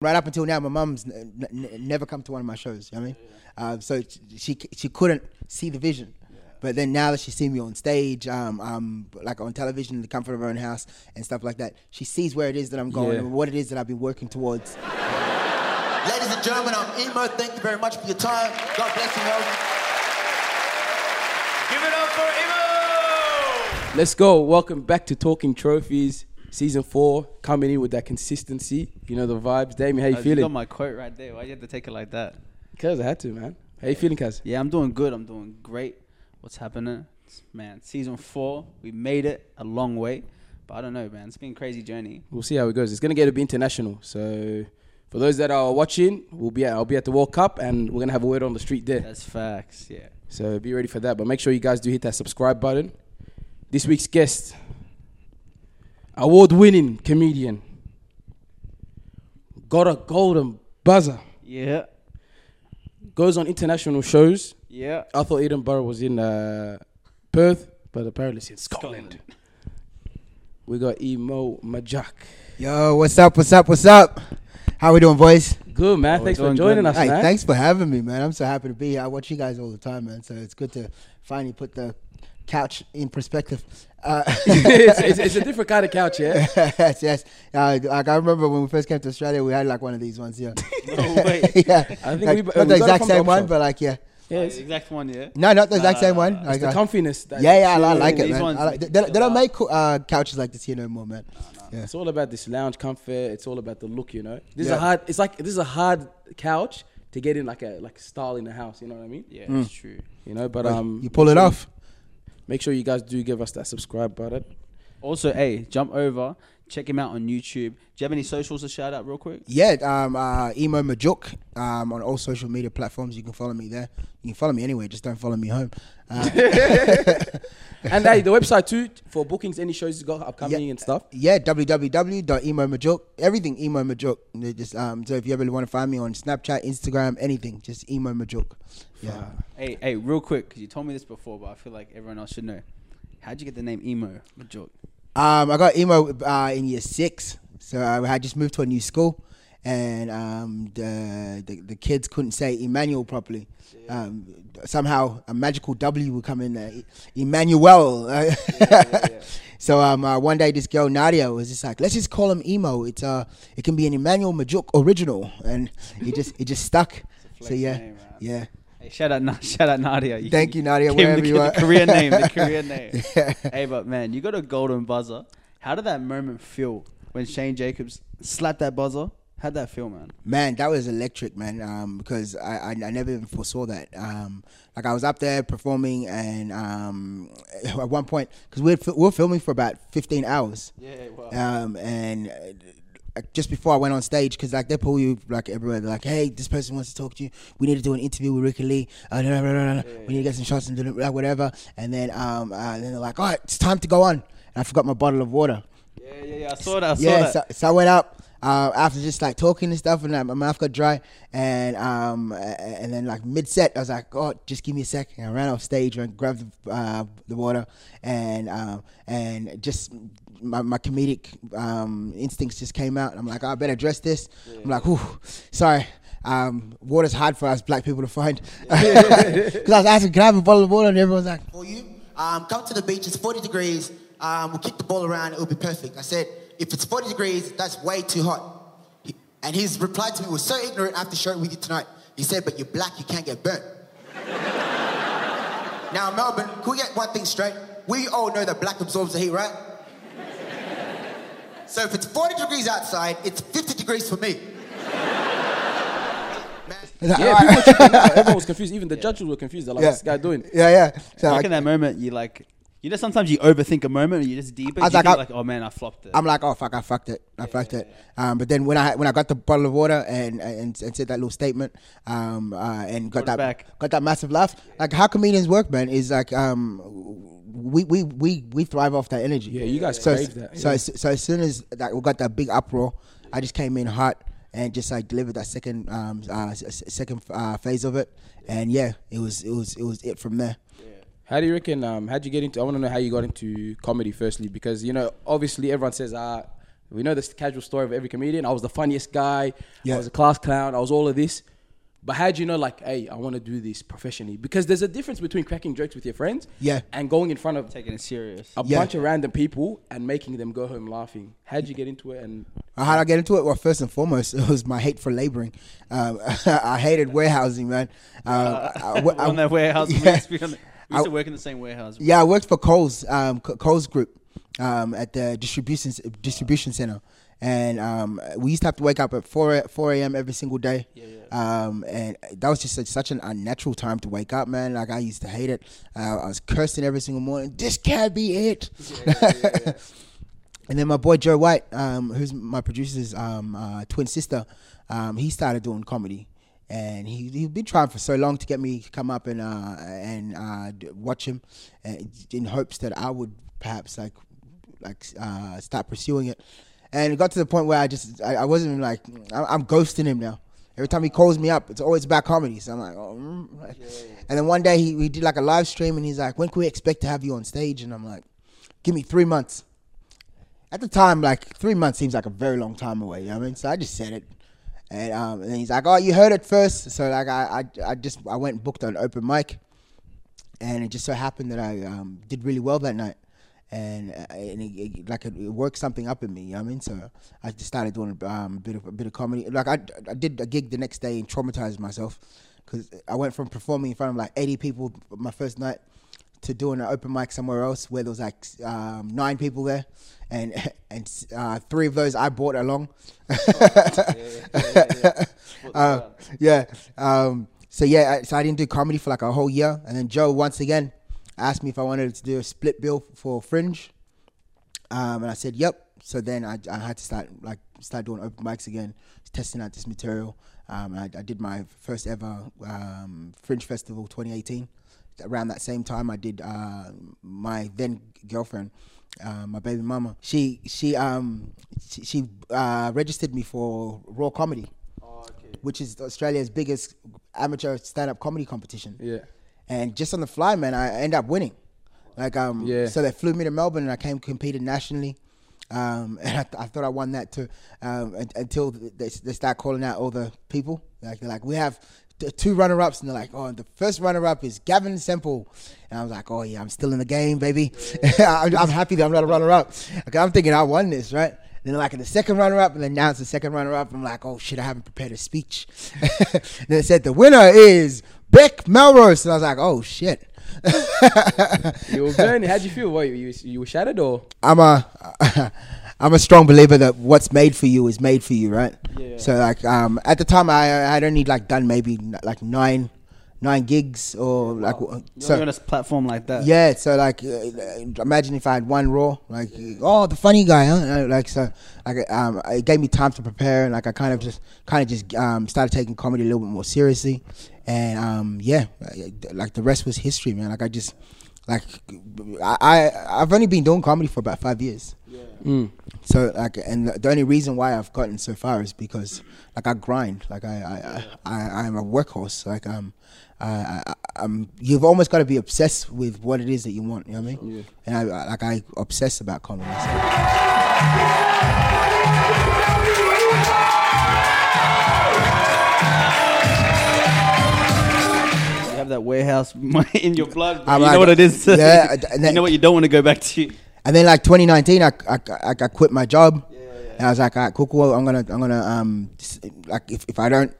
right up until now, my mum's n- n- never come to one of my shows. You know what I mean, uh, so she she couldn't see the vision. But then now that she's seen me on stage, um, um, like on television, in the comfort of her own house and stuff like that, she sees where it is that I'm going Yeah. and what it is that I've been working towards. Ladies and gentlemen, I'm Emo. Thank you very much for your time. God bless you, Melbourne. Give it up for Emo! Let's go. Welcome back to Talking Trophies, season four. Coming in with that consistency. You know the vibes. Damien, how you Uh, feeling? got my quote right there. Why you had to take it like that? Cuz I had to, man. How you feeling, Kaz? Yeah, I'm doing good. I'm doing great. What's happening? Man, season four, we made it a long way. But I don't know, man. It's been a crazy journey. We'll see how it goes. It's gonna get to be international. So for those that are watching, we'll be at, I'll be at the World Cup and we're gonna have a word on the street there. That's facts, yeah. So be ready for that. But make sure you guys do hit that subscribe button. This week's guest, award winning comedian, got a golden buzzer, Yeah, goes on international shows. yeah. I thought Edinburgh was in uh, Perth, but apparently it's in Scotland. We got Emo Majuk. Yo, what's up? What's up? What's up? How we doing, boys? Good man, Oh, thanks for joining good. us, Hey, man. thanks for having me, man. I'm so happy to be here. I watch you guys all the time, man. So it's good to finally put the couch in perspective. Uh, it's, it's, it's a different kind of couch, yeah. yes, yes. Uh, like I remember when we first came to Australia, we had like one of these ones here. No way. yeah, I think like, we- not we the exact same one, shop. but like yeah, Yeah, The exact one, yeah. no, not the exact Nah, same one. it's Like, the uh, comfiness. That yeah, yeah, I, I like it, These man. ones I like, they, they, they don't make uh, couches like this here no more, man. Yeah. It's all about this lounge comfort. It's all about the look, you know. This is a hard. It's like this is a hard couch to get in like a like style in the house. You know what I mean? Yeah, Mm. it's true. You know, but But um, you pull it off. Make sure you guys do give us that subscribe button. Also, hey, jump over, check him out on YouTube. Do you have any socials to shout out real quick? Yeah, um, uh, emo majuk um, on all social media platforms. You can follow me there. You can follow me anywhere, Just don't follow me home. Uh, and hey, the website too for bookings, any shows you got upcoming Yeah. and stuff. yeah, www.emo everything emo majuk. Just um, so if you ever want to find me on Snapchat, Instagram, anything, just emo majuk. Yeah. Hey, hey, real quick, because you told me this before, but I feel like everyone else should know. How'd you get the name Emo? Majuk? Um, I got emo uh, in year six, so I had just moved to a new school, and um, the, the the kids couldn't say Emmanuel properly. Um, somehow a magical W would come in there, Emmanuel. so um, uh, one day this girl Nadia was just like, let's just call him emo. It's uh, it can be an Emmanuel Majuk original, and it just it just stuck. So yeah, name, yeah. Hey, shout out, Na- shout out Nadia. Thank you, Nadia, wherever the, you the are. Korean name, the Korean name. Yeah. Hey, but man, you got a golden buzzer. How did that moment feel when Shane Jacobs slapped that buzzer? How'd that feel, man? Man, that was electric, man. Um, because I, I, I never even foresaw that. Um, like I was up there performing, and um, at one point, because we we were filming for about fifteen hours. Yeah, wow. Um, and just before I went on stage, because like they pull you like everywhere. They're like, "Hey, this person wants to talk to you. We need to do an interview with Ricki-Lee. Uh, blah, blah, blah. We need to get some shots and do blah, whatever." And then um, uh, then they're like, "All right, it's time to go on." And I forgot my bottle of water Yeah, yeah, yeah. I saw that. I saw yeah, that. so, so I went up uh, after just like talking and stuff, and my mouth got dry, and um, and then like mid set, I was like, "Oh, just give me a sec." And I ran off stage and grabbed the, uh, the water, and um, and just my, my comedic um, instincts just came out. I'm like, "I better address this." I'm like, "Ooh, sorry." Um, water's hard for us black people to find. Because I was asking, can I have a bottle of water? And everyone's like, For you, um, come to the beach. It's 40 degrees. Um, we'll kick the ball around. It'll be perfect. I said, if it's 40 degrees, that's way too hot. And his reply to me was so ignorant. I have to share it with you tonight. He said, but you're black. You can't get burnt. now, Melbourne, can we get one thing straight? We all know that black absorbs the heat, right? So if it's 40 degrees outside, it's 50 degrees for me. Yeah, people were everyone was confused. Even the judges were confused. They're like, Yeah. "What's this guy doing?" yeah, yeah. So like I, in that moment, you like, you know, sometimes you overthink a moment and you just deep it. I was you like, I- like, oh man, I flopped it. I'm like, oh fuck, I fucked it, I fucked it. Um, but then when I when I got the bottle of water and and, and said that little statement, um, uh, and got Brought that back. got that massive laugh, like how comedians work, man, is like um, we we we we thrive off that energy. Yeah, you guys so crave that, so yeah. as, so as soon as that we got that big uproar, I just came in hot and just like delivered that second um uh, s- s- second uh, phase of it, and yeah, it was it was it was it from there. How do you reckon? Um, how'd you get into? I want to know how you got into comedy. Firstly, because you know, obviously, everyone says, "Ah, We know this casual story of every comedian. I was the funniest guy. Yeah. I was a class clown. I was all of this. But how do you know, like, hey, I want to do this professionally? Because there's a difference between cracking jokes with your friends, Yeah. and going in front of Taking it serious. a Yeah. bunch of random people and making them go home laughing. How would you get into it? And How did I get into it? Well, first and foremost, it was my hate for laboring. Um, I hated warehousing, man. Uh, I- I- I- on that warehouse. Yeah. Used to, be on the, we used to I- work in the same warehouse. Yeah, I worked for Coles, um, Coles Group, um, at the distribution distribution center, and um, we used to have to wake up at four four a.m. every single day. Yeah, Um, and that was just such, such an unnatural time to wake up, man. Like I used to hate it. Uh, I was cursing every single morning. This can't be it. And then my boy Joe White, um, who's my producer's um, uh, twin sister, um, he started doing comedy, and he he'd been trying for so long to get me to come up and uh, and uh, watch him, uh, in hopes that I would perhaps like like uh, start pursuing it. And it got to the point where I just I, I wasn't like I'm ghosting him now. Every time he calls me up, it's always about comedy. So I'm like, oh. mm. And then one day he, he did like a live stream, and he's like, when can we expect to have you on stage? And I'm like, give me three months at the time, like three months seems like a very long time away. You know what I mean? So I just said it, and, um, and he's like, "Oh, you heard it first. So like I, I, I just I went and booked an open mic, and it just so happened that I um, did really well that night, and, uh, and it, it, like it, it worked something up in me. You know what I mean? So I just started doing um, a bit of a bit of comedy. Like I, I did a gig the next day and traumatized myself because I went from performing in front of like 80 people my first night to doing an open mic somewhere else where there was like um, nine people there, and and uh, three of those I brought along. Uh, yeah. Um, so yeah, so I didn't do comedy for like a whole year, and then Joe once again asked me if I wanted to do a split bill for Fringe, um, and I said yep. So then I, I had to start like start doing open mics again, testing out this material. Um, I, I did my first ever um, Fringe Festival 2018. Around that same time, I did uh, my then girlfriend, uh, my baby mama. She she um she, she uh, registered me for Raw Comedy, which is Australia's biggest amateur stand-up comedy competition. yeah, And just on the fly, man, I end up winning. Like um, Yeah. so they flew me to Melbourne and I came competed nationally. Um, and I, th- I thought I won that too. Um, un- until they, they start calling out all the people. Like they're like, we have t- two runner-ups, and they're like, oh, the first runner-up is Gavin Semple. And I was like, oh yeah, I'm still in the game, baby. I'm, I'm happy that I'm not a runner-up. Okay, I'm thinking I won this, right? Then like in the second runner-up, and then now it's the second runner-up. I'm like, oh shit, I haven't prepared a speech. then it said the winner is Beck Melrose, and I was like, oh shit. you were burning. How'd you feel? What, you you were shattered or? I'm a I'm a strong believer that what's made for you is made for you, right? Yeah. So like um at the time I I only like done maybe like nine nine gigs or like w- So, on a platform like that. yeah, so like, uh, imagine if I had one raw, like, oh, the funny guy, huh? Uh, Like, so, like, um, it gave me time to prepare, and like, I kind of just, kind of just, um, started taking comedy a little bit more seriously, and um, yeah, like the rest was history, man. Like, I just, like, I, I I've only been doing comedy for about five years. Mm. So like, and the only reason why I've gotten so far is because like I grind, like I I, I I'm a workhorse. Like um, I, I I'm you've almost got to be obsessed with what it is that you want. You know what I mean? Yeah. And I I- like I obsess about comedy. So. Have that warehouse in your blood. Bro. I'm you like- know what it is. Yeah, and you know what you don't want to go back to. And then like 2019, I I, I, I quit my job, and I was like, all right, cool, cool. I'm gonna I'm gonna um like if, if I don't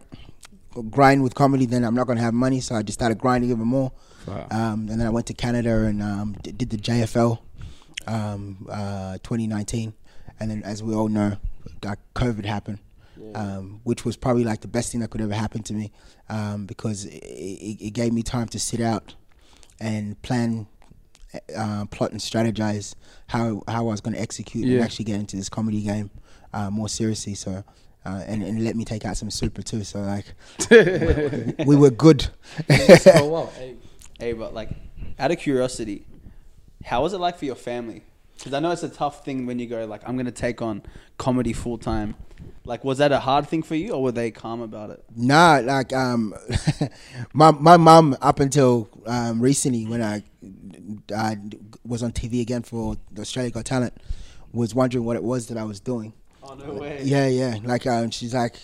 grind with comedy, then I'm not gonna have money. So I just started grinding even more. Wow. Um, and then I went to Canada and um, did the JFL um, uh, 2019, and then as we all know, COVID happened. Um, which was probably like the best thing that could ever happen to me um, because it, it, gave me time to sit out and plan uh, plot and strategize how how I was going to execute and actually get into this comedy game uh, more seriously. So. Uh, and, and let me take out some super too. So like, we were good. oh wow. Hey. Hey, but like, out of curiosity, how was it like for your family? Because I know it's a tough thing when you go like, I'm gonna take on comedy full time. Like, was that a hard thing for you, or were they calm about it? Nah, like um, my my mom up until um, recently when I, I was on TV again for the Australia Got Talent, was wondering what it was that I was doing. Oh no way. Yeah, yeah. Like, um, she's like,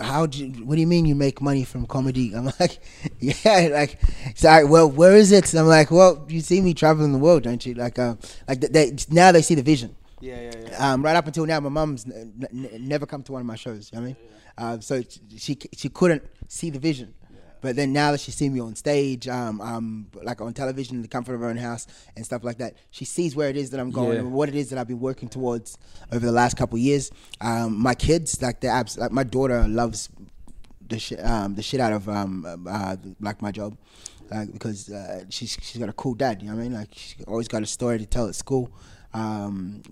"How do? You, what do you mean you make money from comedy?" I'm like, "Yeah." Like, she's like, "Well, where is it?" And I'm like, "Well, you see me traveling the world, don't you?" Like, um, like they now they see the vision. Yeah, yeah, yeah. Um, right up until now, my mum's n- n- never come to one of my shows. You know what I mean? Uh, so she she couldn't see the vision. But then now that she's seen me on stage, um, um, like on television, in the comfort of her own house and stuff like that, she sees where it is that I'm going Yeah. and what it is that I've been working towards over the last couple of years. Um, my kids, like they're abs- like my daughter loves the shit, um, the shit out of um, uh, like my job, like because uh, she's she's got a cool dad. You know what I mean? Like she's always got a story to tell at school. Um,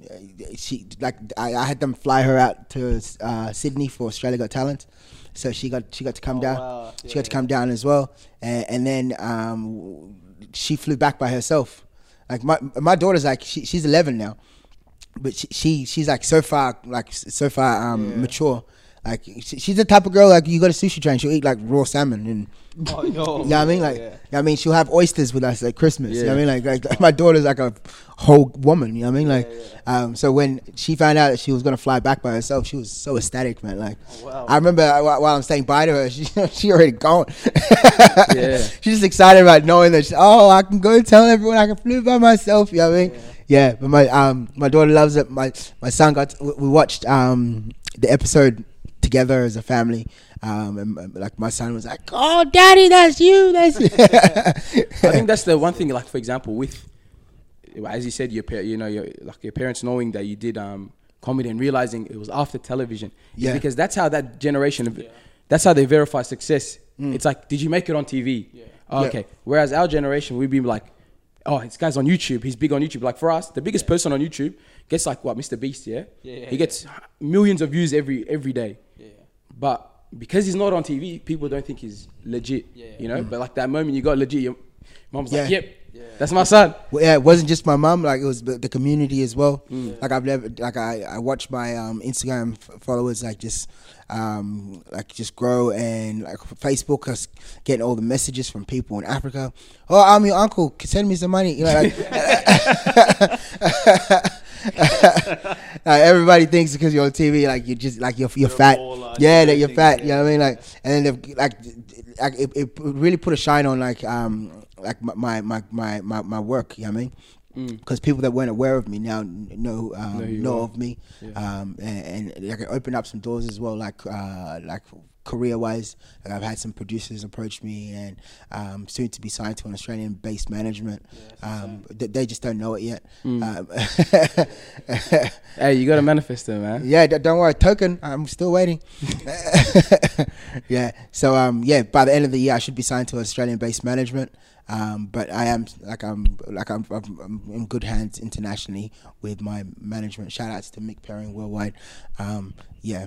she like I, I had them fly her out to uh, Sydney for Australia Got Talent, so she got she got to come Oh, down. wow. She Yeah, got to come down as well, and, and then um, she flew back by herself. Like my my daughter's like she, she's 11 now, but she, she she's like so far like so far um, mature. Like she's the type of girl like you go to sushi train, she'll eat like raw salmon and Oh, yo. you know what I mean? Like, Yeah. you know I mean, she'll have oysters with us at Christmas. You know what I mean? Like, like, my daughter's like a whole woman. You know what I mean? Like, um, so when she found out that she was gonna fly back by herself, she was so ecstatic, man. Like, Oh, wow. I remember uh, while while I'm saying bye to her, she she already gone. Yeah. she's just excited about knowing that. She, oh, I can go and tell everyone I can fly by myself. You know what I mean? Yeah. but my um my daughter loves it. My my son got we we watched um the episode together as a family. Um, and, and, like my son was like, "Oh, daddy, that's you. That's." I think that's the one thing. Like for example, with as you said, your par- you know, your like your parents knowing that you did um comedy and realizing it was after television. is Yeah. Because that's how that generation. Of, That's how they verify success. It's like, did you make it on TV? Oh, Mm. Yeah. okay. Whereas our generation, we'd be like, oh, this guy's on YouTube. He's big on YouTube. Like for us, the biggest person on YouTube gets like what, Mr. Beast, yeah? Yeah, yeah, he gets millions of views every every day. Yeah. But because he's not on TV, people don't think he's legit. Yeah. You know, but like that moment you got legit, your mom's like, Mm. Yeah. "Yep, that's my son." Well, yeah, it wasn't just my mom. Like it was the the community as well. Mm. Like I've never, like I, I watch my um, Instagram f- followers like just, um, like just grow and like Facebook us getting all the messages from people in Africa. Oh, I'm your uncle. Send me some money. You know, like, like, everybody thinks because you're on TV, like you're just like you're you're You're fat. yeah, you that you're fat. yeah. You know what I mean? Like, and then like, like it, it really put a shine on like um like my my my my, my work. You know what I mean? Because people that weren't aware of me now know um, Know know of me, um, and, and like it opened up some doors as well. Like uh, like career wise, like I've had some producers approach me, and um, soon to be signed to an Australian based management. um, they, they just don't know it yet. Um, Hey, you got to manifest it, man. yeah, don't worry, token. I'm still waiting. yeah. So um, yeah, by the end of the year, I should be signed to Australian-based management. Um, but I am like I'm like I'm, I'm, in good hands internationally with my management. Shout outs to Mick Perrin worldwide. Um, yeah.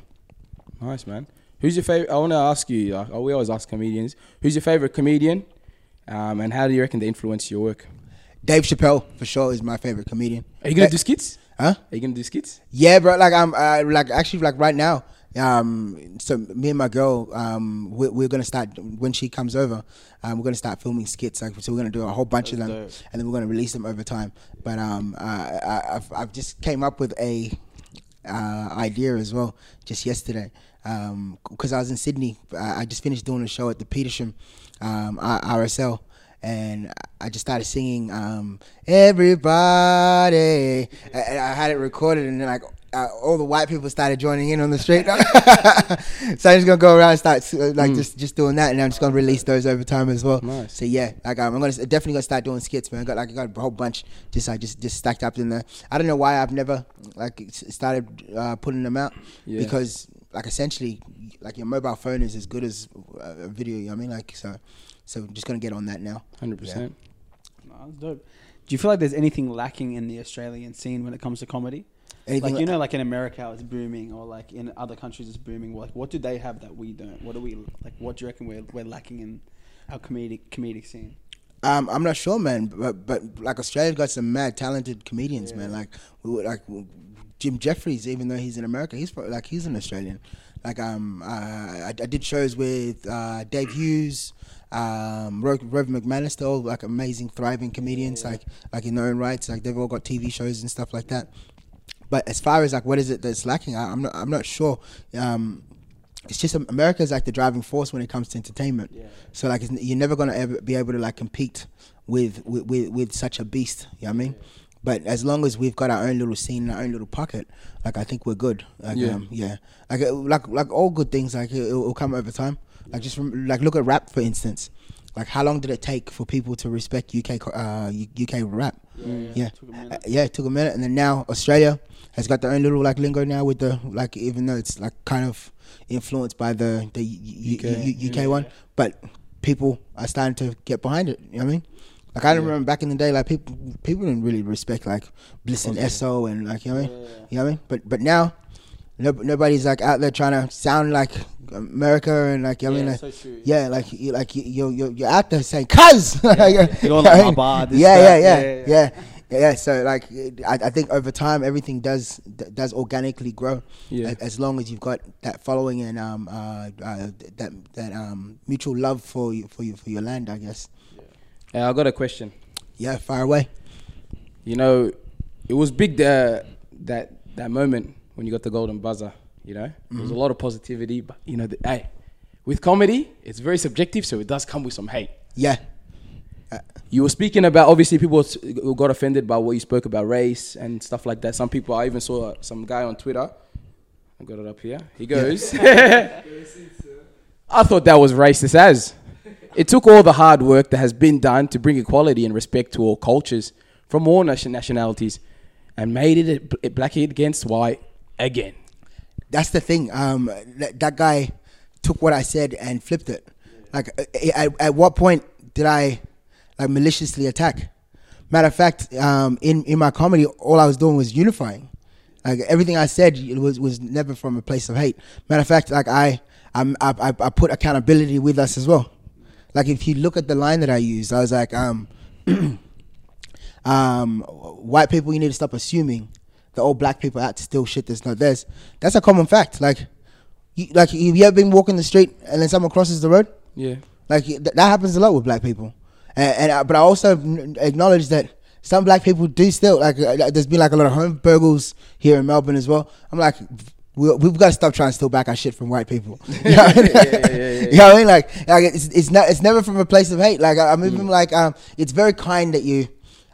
Nice, man. Who's your favorite? I want to ask you. Like, we always ask comedians. Who's your favorite comedian? Um, and how do you reckon they influence your work? Dave Chappelle for sure is my favorite comedian. Are you gonna do skits? Huh? Are you gonna do skits? Yeah, bro. Like I'm uh, like actually like right now. Um, so me and my girl, um, we're, we're gonna start when she comes over. Um, we're gonna start filming skits. Like so, we're gonna do a whole bunch of them, dope. and then we're gonna release them over time. But um, uh, I, I've I've just came up with a uh, idea as well just yesterday. Um, because I was in Sydney, I, I just finished doing a show at the Petersham, um, RSL. And I just started singing, um, everybody. And I had it recorded, and then like uh, all the white people started joining in on the street. so I'm just gonna go around and start uh, like just just doing that, and I'm just gonna release those over time as well. Nice. So yeah, like um, I'm gonna definitely gonna start doing skits, man. I got like I got a whole bunch just like just just stacked up in there. I don't know why I've never like started uh, putting them out Yeah. because like essentially like your mobile phone is as good as uh, a video. You know what I mean? Like so, so I'm just gonna get on that now. Hundred percent. No, that's dope. Do you feel like there's anything lacking in the Australian scene when it comes to comedy? Anything like you know, like in America, how it's booming, or like in other countries, it's booming. Like, what do they have that we don't? What do we like? What do you reckon we're we're lacking in our comedic comedic scene? Um, I'm not sure, man, but but like Australia's got some mad talented comedians, man. Like we like Jim Jeffries, even though he's in America, he's pro- like he's an Australian. Like um, uh, I, I did shows with uh, Dave Hughes, um, Ro- Rove McManus, they're all like amazing, thriving comedians, like like in their own rights. Like they've all got TV shows and stuff like that. But as far as like what is it that's lacking, I, I'm not I'm not sure. Um, it's just um, America is like the driving force when it comes to entertainment. So like it's, you're never gonna ever be able to like compete with with, with, with such a beast. You know what I mean? But as long as we've got our own little scene, our own little pocket, like I think we're good. Like, Yeah. um, yeah, like uh, like like all good things, like it, it'll come over time. Like just rem- like look at rap for instance. Like how long did it take for people to respect UK uh, UK rap? Yeah, Took a minute. Uh, yeah, it took a minute, and then now Australia has got their own little like lingo now with the like even though it's like kind of influenced by the the UK, U- UK one, but people are starting to get behind it. You know what I mean? Like I remember back in the day, like people people didn't really respect like Bliss n Eso and like you know what I mean. You know what I mean? But but now. No, nobody's like out there trying to sound like America and like you know what I mean Yeah, like, so true. yeah like you like you you're, you're, out there saying cuz You're going like, "My bar, this, yeah, that." yeah, Yeah, yeah, yeah. Yeah, yeah, yeah. So like, I, I think over time everything does does organically grow. Yeah. As long as you've got that following and um uh, uh that that um mutual love for you for you for your land, I guess. Hey, I got a question. Yeah, far away. You know, it was big that that that moment when you got the golden buzzer. You know, there was a lot of positivity, but you know, the, hey, with comedy, it's very subjective, so it does come with some hate. Yeah, You were speaking about obviously people got offended by what you spoke about race and stuff like that. Some people, I even saw some guy on Twitter. I got it up here. He goes, I thought that was racist as. It took all the hard work that has been done to bring equality and respect to all cultures from all nation- nationalities and made it a black against white again. that's the thing. Um, that, that guy took what I said and flipped it. Like, at, at what point did I like maliciously attack? Matter of fact, um, in in my comedy, all I was doing was unifying. Like everything I said was was never from a place of hate. Matter of fact, like I I'm, I I I put accountability with us as well. Like if you look at the line that I used, I was like, um, um, white people, you need to stop assuming that all black people out to steal shit that's not theirs. That's a common fact. Like, you, like have you ever been walking the street and then someone crosses the road? Yeah. Like th- that happens a lot with black people, and, and I, but I also acknowledge that some black people do still like. Uh, there's been like a lot of home burgles here in Melbourne as well. I'm like, we, we've got to stop trying to steal back our shit from white people. You know what I mean? You know what I mean? Like, like it's it's not it's never from a place of hate. Like I- I'm even like um, it's very kind that you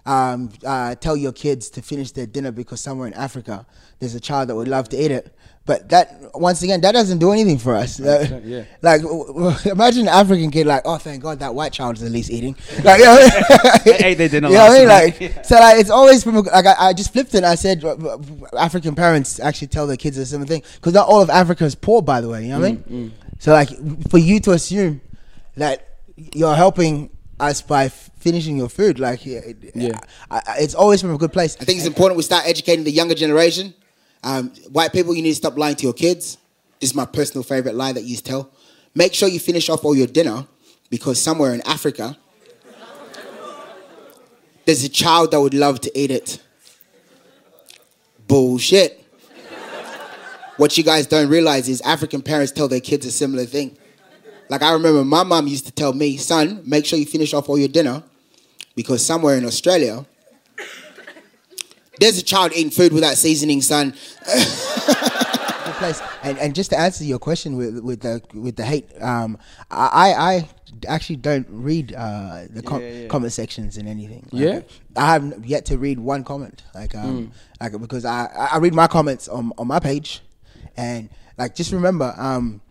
um uh tell your kids to finish their dinner because somewhere in Africa there's a child that would love to eat it. But that once again, that doesn't do anything for us. Uh, yeah. Like, w- w- imagine an African kid like, oh, thank God that white child is at least eating. Like, you know what I mean? They ate their dinner You know what I mean? Like, night. so like, it's always from a, like I, I just flipped it. and I said African parents actually tell their kids the same thing because not all of Africa is poor, by the way. You know what I mean? So like, for you to assume that you're helping us by f- finishing your food, like, yeah, it- Yeah. I, I, it's always from a good place. I think it's important we start educating the younger generation. Um, white people, you need to stop lying to your kids. This is my personal favorite lie that you tell. Make sure you finish off all your dinner because somewhere in Africa, there's a child that would love to eat it. Bullshit. What you guys don't realize is African parents tell their kids a similar thing. Like I remember my mom used to tell me, son, make sure you finish off all your dinner because somewhere in Australia, there's a child eating food without seasoning, son. place. And and just to answer your question with with the with the hate, um, I I actually don't read uh the com- Yeah, yeah. comment sections in anything. Like, Yeah? I have yet to read one comment. Like um, like because I I read my comments on on my page, and like just remember um,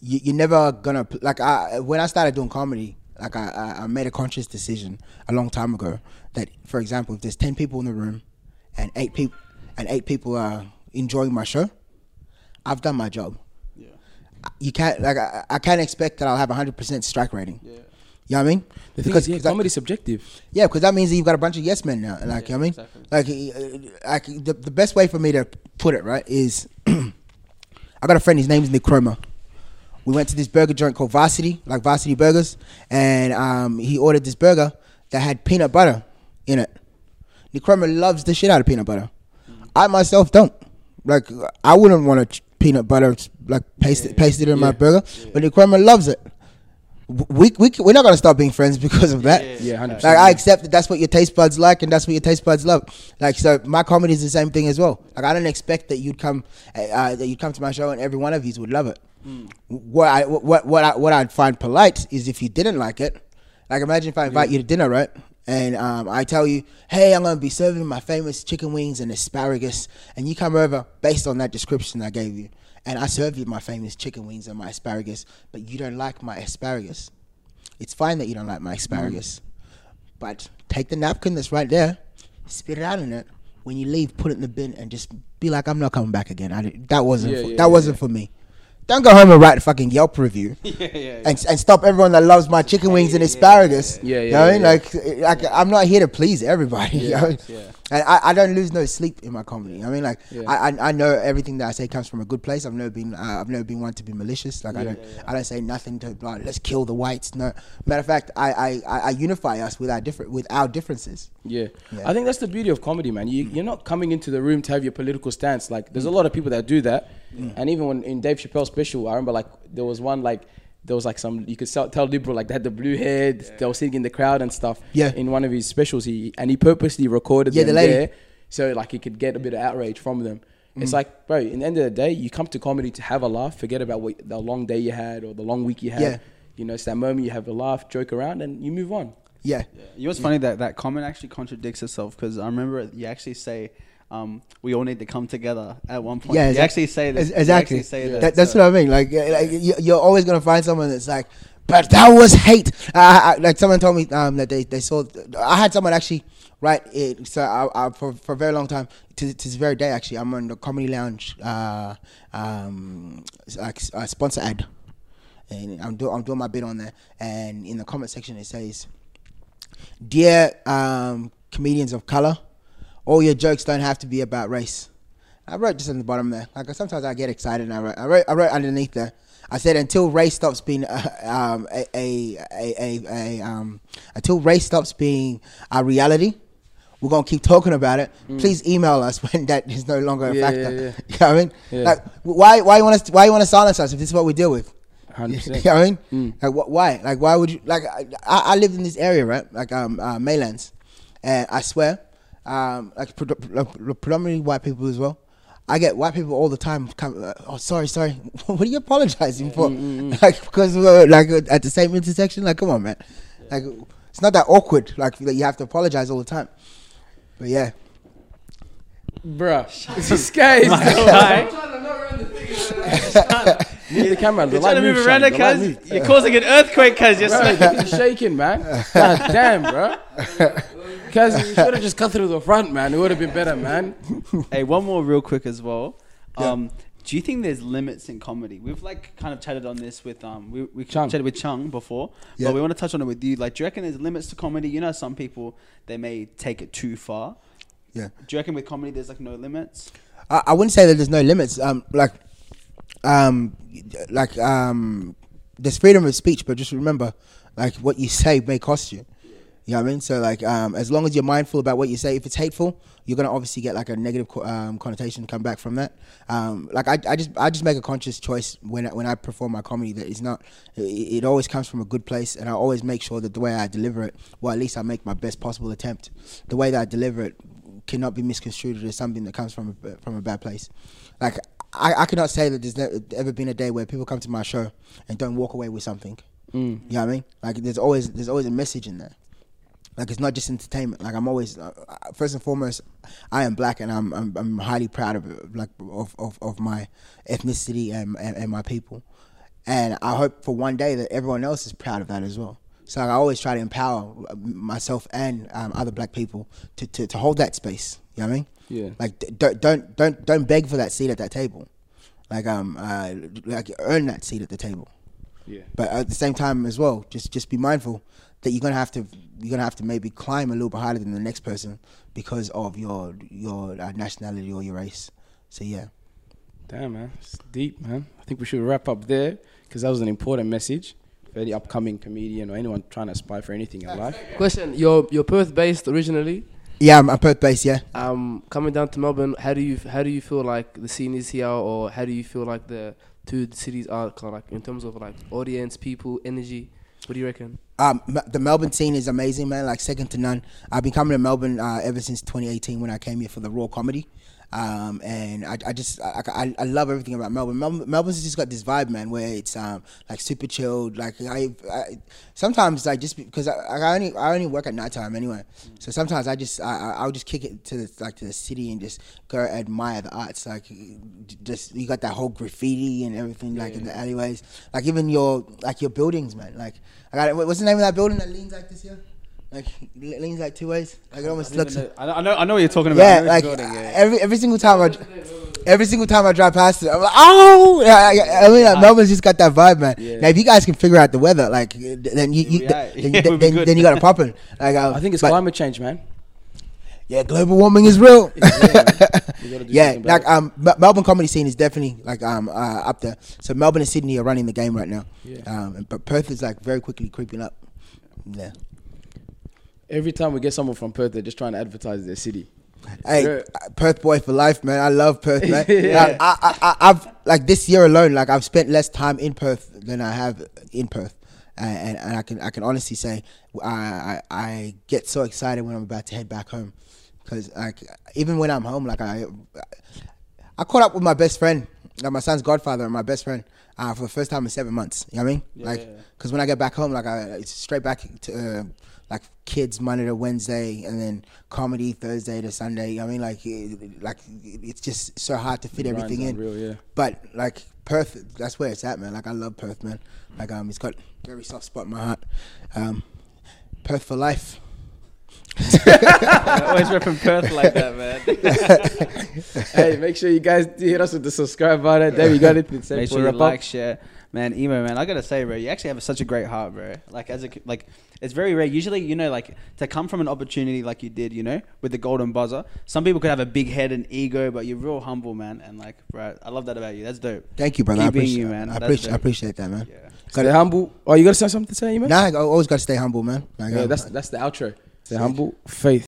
you, you're never gonna like I when I started doing comedy. Like I, I- I made a conscious decision a long time ago that, for example, if there's ten people in the room, and eight people and eight people are enjoying my show, I've done my job. Yeah. You can't like I, I can't expect that I'll have a hundred percent strike rating. Yeah. You know what I mean? The thing because is, yeah, 'cause I- comedy's subjective. yeah, because that means that you've got a bunch of yes men now. Like, you know what I mean? Like, uh, like the, the best way for me to put it, right, is I got a friend, his name's Nick Cromer. We went to this burger joint called Varsity, like Varsity Burgers, and um, he ordered this burger that had peanut butter in it. Nick Cromer loves the shit out of peanut butter. I myself don't. Like, I wouldn't want to peanut butter like pasted it in my Yeah. burger, but the Cromer loves it. we, we we're not gonna stop being friends because of that. Yeah, 100%. Like I accept that that's what your taste buds like, and that's what your taste buds love. Like so, my comedy is the same thing as well. Like I don't expect that you'd come, uh, uh, that you'd come to my show and every one of you would love it. What I what what I, what I'd find polite is if you didn't like it. Like imagine if I invite you to dinner, right? And um, I tell you, hey, I'm gonna be serving my famous chicken wings and asparagus, and you come over based on that description I gave you, and I serve you my famous chicken wings and my asparagus, but you don't like my asparagus. It's fine that you don't like my asparagus, but take the napkin that's right there, spit it out in it. When you leave, put it in the bin and just be like, I'm not coming back again. I that wasn't Yeah, for, yeah, that yeah, wasn't for me. Don't go home and write a fucking Yelp review yeah, yeah, yeah. and, and stop everyone that loves my chicken wings and asparagus. Yeah, You yeah, know mean? yeah, Like, like I'm not here to please everybody. you know? yeah. And I, I don't lose no sleep in my comedy. I mean, like, Yeah. I, I I know everything that I say comes from a good place. I've never been uh, I've never been one to be malicious. Like I don't I don't say nothing to like let's kill the whites. No, matter of fact, I I, I unify us with our different with our differences. Yeah. Yeah. I think that's the beauty of comedy, man. You, you're not coming into the room to have your political stance. Like, there's a lot of people that do that. And even when in Dave Chappelle's special, I remember like there was one like there was like some you could sell, tell liberal like they had the blue head, they were sitting in the crowd and stuff. Yeah. In one of his specials, he and he purposely recorded Yeah, them the lady. there, so like he could get a bit of outrage from them. Mm. It's like, bro, in the end of the day, you come to comedy to have a laugh. Forget about what the long day you had or the long week you had. Yeah. You know, it's that moment you have a laugh, joke around, and you move on. Yeah. You know what's funny that that comment actually contradicts itself because I remember you actually say um, we all need to come together at one point. Yeah, you actually say Ex- that. Exactly. You actually say that. That- that's so- what I mean. Like, like you- you're always gonna find someone that's like, but that was hate. Uh, I, like someone told me um, that they, they saw. I had someone actually write it. So I, I, for for a very long time to, to this very day actually, I'm on the comedy lounge uh, um, like uh, sponsor ad, and I'm doing I'm doing my bit on there, and in the comment section it says, "Dear um, comedians of color, all your jokes don't have to be about race." I wrote just on the bottom there. Like sometimes I get excited, and I wrote, I wrote, I wrote underneath there. I said until race stops being uh, um, a, a, a, a, um, until race stops being a reality, we're gonna keep talking about it. Please email us when that is no longer a Mm. Yeah, factor. yeah, yeah. You know what I mean? Yeah. Like why why you want us why you want to silence us if this is what we deal with? Hundred You know what I mean? Mm. Like wh- why? Like why would you? Like I, I I lived in this area, right? Like um uh, Maylands, and I swear, um like like, predominantly white people as well. I get white people all the time. Come, uh, oh, sorry, sorry. what are you apologizing for? Mm, Like because we're like at the same intersection. Like come on, man. Like it's not that awkward. Like that you have to apologize all the time. But yeah, Bruh, this guy is guy. Move the camera. The You're light trying to move around son. it, The light cuz you're causing an earthquake, cuz you're Bro, shaking, man. God damn, bro. Cause you should have just cut through the front, man. It would have been better, man. Hey, one more real quick as well. Yeah. Um, do you think there's limits in comedy? We've like kind of chatted on this with um we we Chung. chatted with Chung before, Yeah. but we want to touch on it with you. Like, do you reckon there's limits to comedy? You know, some people they may take it too far. yeah. Do you reckon with comedy there's like no limits? I, I wouldn't say that there's no limits. Um, like, um, like um, there's freedom of speech, but just remember, like what you say may cost you. You know what I mean? So like, um, as long as you're mindful about what you say, if it's hateful, you're gonna obviously get like a negative um, connotation come back from that. Um, like I, I just, I just make a conscious choice when, I, when I perform my comedy that is not. It, it always comes from a good place, and I always make sure that the way I deliver it, well, at least I make my best possible attempt. The way that I deliver it cannot be misconstrued as something that comes from a, from a bad place. Like I, I cannot say that there's never, ever been a day where people come to my show and don't walk away with something. Mm. You know what I mean? Like there's always there's always a message in there. Like it's not just entertainment. Like I'm always uh, uh, first and foremost, I am black and I'm I'm, I'm highly proud of like of, of, of my ethnicity and, and and my people. And I hope for one day that everyone else is proud of that as well. So I always try to empower myself and um, other black people to, to, to hold that space. You know what I mean? Yeah. Like don't don't don't don't beg for that seat at that table. Like um uh, like earn that seat at the table. Yeah. But at the same time as well, just just be mindful that you're gonna have to you're gonna have to maybe climb a little bit higher than the next person because of your your uh, nationality or your race. So yeah. Damn, man. It's deep, man. I think we should wrap up there because that was an important message for any upcoming comedian or anyone trying to aspire for anything in life. Question: You're you're Perth based originally. Yeah, I'm, I'm Perth based. Yeah. Um, coming down to Melbourne, how do you how do you feel like the scene is here, or how do you feel like the two cities are kind of like in terms of like audience, people, energy? What do you reckon? Um, the Melbourne scene is amazing, man. Like second to none. I've been coming to Melbourne uh, ever since 2018 when I came here for the Raw comedy. Um, and I, I just I, I, I love everything about Melbourne. Melbourne. Melbourne's just got this vibe, man, where it's um like super chilled. Like I, I sometimes like just because I, I only I only work at nighttime anyway, so sometimes I just I I- I'll just kick it to the like to the city and just go admire the arts. Like just you got that whole graffiti and everything like in the alleyways. Like even your like your buildings, man. Like I got what's the name of that building that leans like this here? Like le- leans like two ways. Like it almost looks. I know, I know, I know what you're talking about. Yeah, like building, yeah. every every single time I, every single time I drive past it, I'm like, oh, yeah, I, I mean, like, Melbourne's just got that vibe, man. Yeah. Now, if you guys can figure out the weather, like, then you, you Yeah, then, yeah, then, then, then you got a problem. Like, uh, I think it's but- climate change, man. Yeah, global warming is real. You yeah, like um, M- Melbourne comedy scene is definitely like um uh, up there. So Melbourne and Sydney are running the game right now. Yeah. Um, but Perth is like very quickly creeping up. Yeah. Every time we get someone from Perth, they're just trying to advertise their city. Hey, Yeah. Perth boy for life, man. I love Perth, man. Yeah. Like, I, I, I've like this year alone, like I've spent less time in Perth than I have in Perth, and, and, and I can I can honestly say I, I I get so excited when I'm about to head back home, because like even when I'm home, like I I caught up with my best friend, like my son's godfather and my best friend, uh, for the first time in seven months. You know what I mean? like, because when I get back home, like I it's straight back to. Uh, like kids Monday to Wednesday, and then comedy Thursday to Sunday. You know what I mean, like, it, like it's just so hard to fit everything in. Real, yeah. But like Perth, that's where it's at, man. Like I love Perth, man. Like um, it's got very soft spot in my heart. Um, Perth for life. I always repping Perth like that, man. hey, make sure you guys hit us with the subscribe button. There we got it. It's Make sure you like, share, man. Emo, man. I gotta say, bro, you actually have such a great heart, bro. Like as a like, it's very rare. Usually, you know, like to come from an opportunity like you did, you know, with the golden buzzer. Some people could have a big head and ego, but you're real humble, man. And like, bro, I love that about you. That's dope. Thank you, brother. Keep I being appreciate you, man. I appreciate, I appreciate that, man. Yeah. Stay humble. Oh, you got to say something to say, man? Nah, I always got to stay humble, man. Like, Yeah, um, that's that's the outro. Stay humble, faith.